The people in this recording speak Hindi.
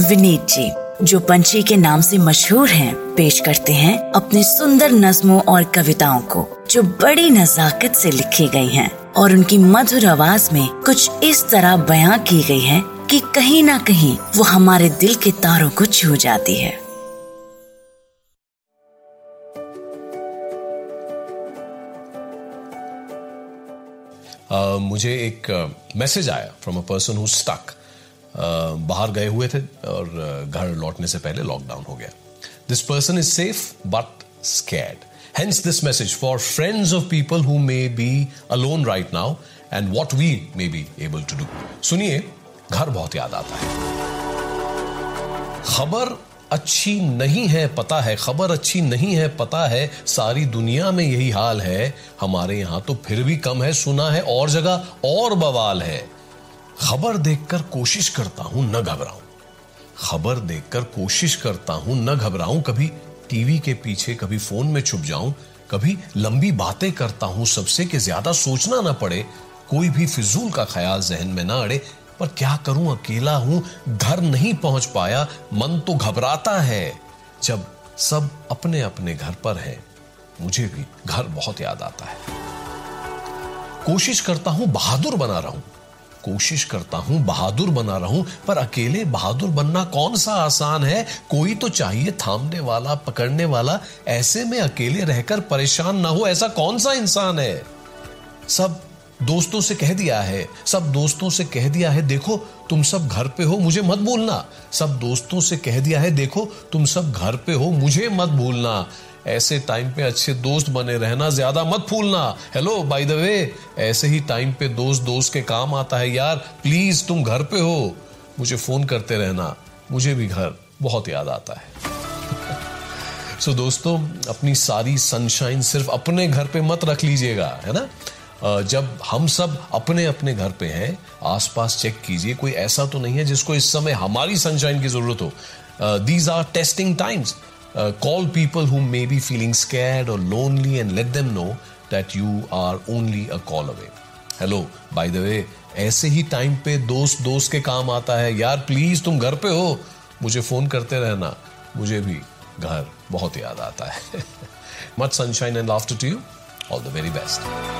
विनीत जी जो पंछी के नाम से मशहूर हैं, पेश करते हैं अपने सुंदर नज्मों और कविताओं को जो बड़ी नजाकत से लिखी गई हैं और उनकी मधुर आवाज़ में कुछ इस तरह बयां की गई है कि कहीं ना कहीं वो हमारे दिल के तारों को छू जाती है। Uh, मुझे एक मैसेज आया from a person who stuck बाहर गए हुए थे और घर लौटने से पहले लॉकडाउन हो गया। This person is safe but scared hence this message for friends of people who may be alone right now and what we may be able to do सुनिए, घर बहुत याद आता है। खबर अच्छी नहीं है, पता है। खबर अच्छी नहीं है, पता है। सारी दुनिया में यही हाल है। हमारे यहाँ तो फिर भी कम है, सुना है, और जगह और बवाल है। खबर देखकर कोशिश करता हूँ न घबराऊं। खबर देखकर कोशिश करता हूँ न घबराऊं। कभी टीवी के पीछे, कभी फ़ोन में छुप जाऊँ, कभी लंबी बातें करता हूँ सबसे कि ज़्यादा सोचना ना पड़े, कोई भी फिजूल का ख्याल जहन में ना अड़े। पर क्या करूँ, अकेला हूँ, घर नहीं पहुँच पाया, मन तो घबराता है। जब सब अपने अपने घर पर है, मुझे भी घर बहुत याद आता है। कोशिश करता हूँ बहादुर बना रहूँ कोशिश करता हूँ, बहादुर बना रहूँ, पर अकेले बहादुर बनना कौन सा आसान है? कोई तो चाहिए थामने वाला, पकड़ने वाला। ऐसे में अकेले रहकर परेशान ना हो, ऐसा कौन सा इंसान है? सब दोस्तों से कह दिया है सब दोस्तों से कह दिया है देखो तुम सब घर पे हो मुझे मत भूलना सब दोस्तों से कह दिया है देखो तुम सब घर पे हो मुझे मत भूलना ऐसे टाइम पे अच्छे दोस्त बने रहना ज़्यादा मत भूलना हेलो बाय द वे ऐसे ही टाइम पे दोस्त दोस्त के काम आता है यार। प्लीज़ तुम घर पे हो। मुझे फ़ोन करते रहना मुझे भी घर बहुत याद आता है। सो so, दोस्तों अपनी सारी सनशाइन सिर्फ़ अपने घर पे मत रख लीजिएगा है ना? जब हम सब अपने अपने घर पे हैं, आसपास चेक कीजिए, कोई ऐसा तो नहीं है जिसको इस समय हमारी सनशाइन की ज़रूरत हो। These are testing times call people who may be feeling scared और lonely and let them know that you are only a call away hello by the way ऐसे ही टाइम पे दोस्त दोस्त के काम आता है। यार प्लीज़ तुम घर पे हो। मुझे फ़ोन करते रहना। मुझे भी घर बहुत याद आता है। Much sunshine and laughter to you all the very best